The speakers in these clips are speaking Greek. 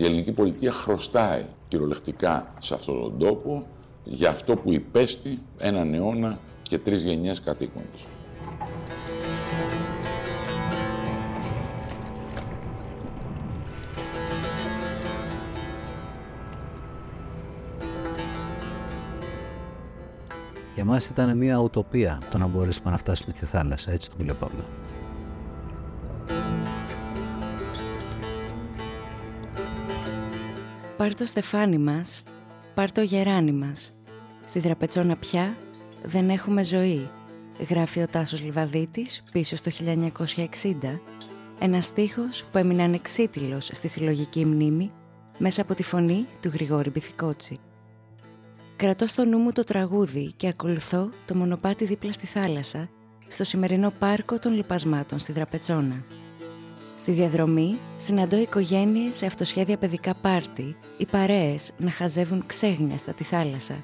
Η ελληνική πολιτεία χρωστάει κυριολεκτικά σε αυτόν τον τόπο για αυτό που υπέστη έναν αιώνα και τρεις γενιές κατοίκοντος. Για μας ήταν μια ουτοπία το να μπορέσουμε να φτάσουμε στη θάλασσα, έτσι το βλέπαμε. Πάρ το στεφάνι μας, πάρ το γεράνι μας. Στη δραπετσόνα πια δεν έχουμε ζωή, γράφει ο Τάσος Λιβαδίτης πίσω στο 1960, ένας στίχος που έμεινε ανεξίτηλος στη συλλογική μνήμη μέσα από τη φωνή του Γρηγόρη Μπιθικότσι. Κρατώ στο νου μου το τραγούδι και ακολουθώ το μονοπάτι δίπλα στη θάλασσα, στο σημερινό πάρκο των λιπασμάτων στη Δραπετσόνα. Στη διαδρομή συναντώ οικογένειες σε αυτοσχέδια παιδικά πάρτι ή παρέες να χαζεύουν ξέγνιαστα τη θάλασσα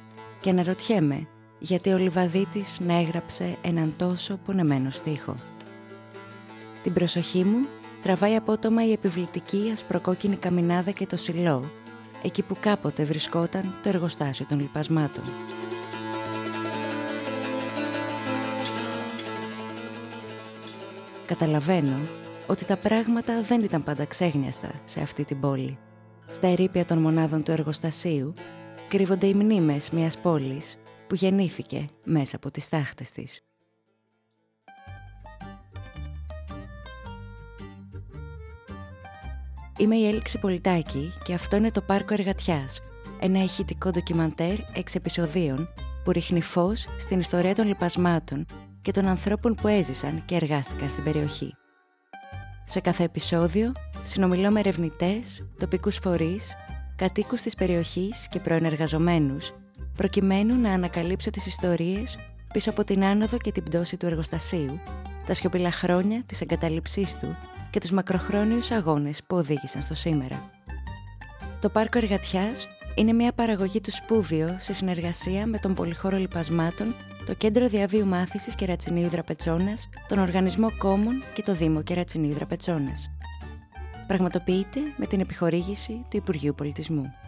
και αναρωτιέμαι γιατί ο Λιβαδίτης να έγραψε έναν τόσο πονεμένο στίχο. Την προσοχή μου τραβάει απότομα η επιβλητική ασπροκόκκινη καμινάδα και το σιλό εκεί που κάποτε βρισκόταν το εργοστάσιο των λιπασμάτων. Καταλαβαίνω ότι τα πράγματα δεν ήταν πάντα ξέγνιαστα σε αυτή την πόλη. Στα ερήπια των μονάδων του εργοστασίου κρύβονται οι μνήμες μιας πόλης που γεννήθηκε μέσα από τις τάχτες της. Είμαι η Έλξη Πολιτάκη και αυτό είναι το Πάρκο Εργατιάς, ένα ηχητικό ντοκιμαντέρ εξ επεισοδίων που ρίχνει φως στην ιστορία των λοιπασμάτων και των ανθρώπων που έζησαν και εργάστηκαν στην περιοχή. Σε κάθε επεισόδιο συνομιλώ με ερευνητές, τοπικούς φορείς, κατοίκους της περιοχής και προενεργαζομένους, προκειμένου να ανακαλύψω τις ιστορίες πίσω από την άνοδο και την πτώση του εργοστασίου, τα σιωπηλά χρόνια της εγκαταλείψής του και τους μακροχρόνιους αγώνες που οδήγησαν στο σήμερα. Το Πάρκο Εργατιάς είναι μια παραγωγή του Σπούβιο σε συνεργασία με τον Πολυχώρο Λιπασμάτων, το Κέντρο Διαβίου Μάθησης Κερατσινίου Δραπετσόνας, τον Οργανισμό Κόμων και το Δήμο Κερατσινίου Δραπετσόνας. Πραγματοποιείται με την επιχορήγηση του Υπουργείου Πολιτισμού.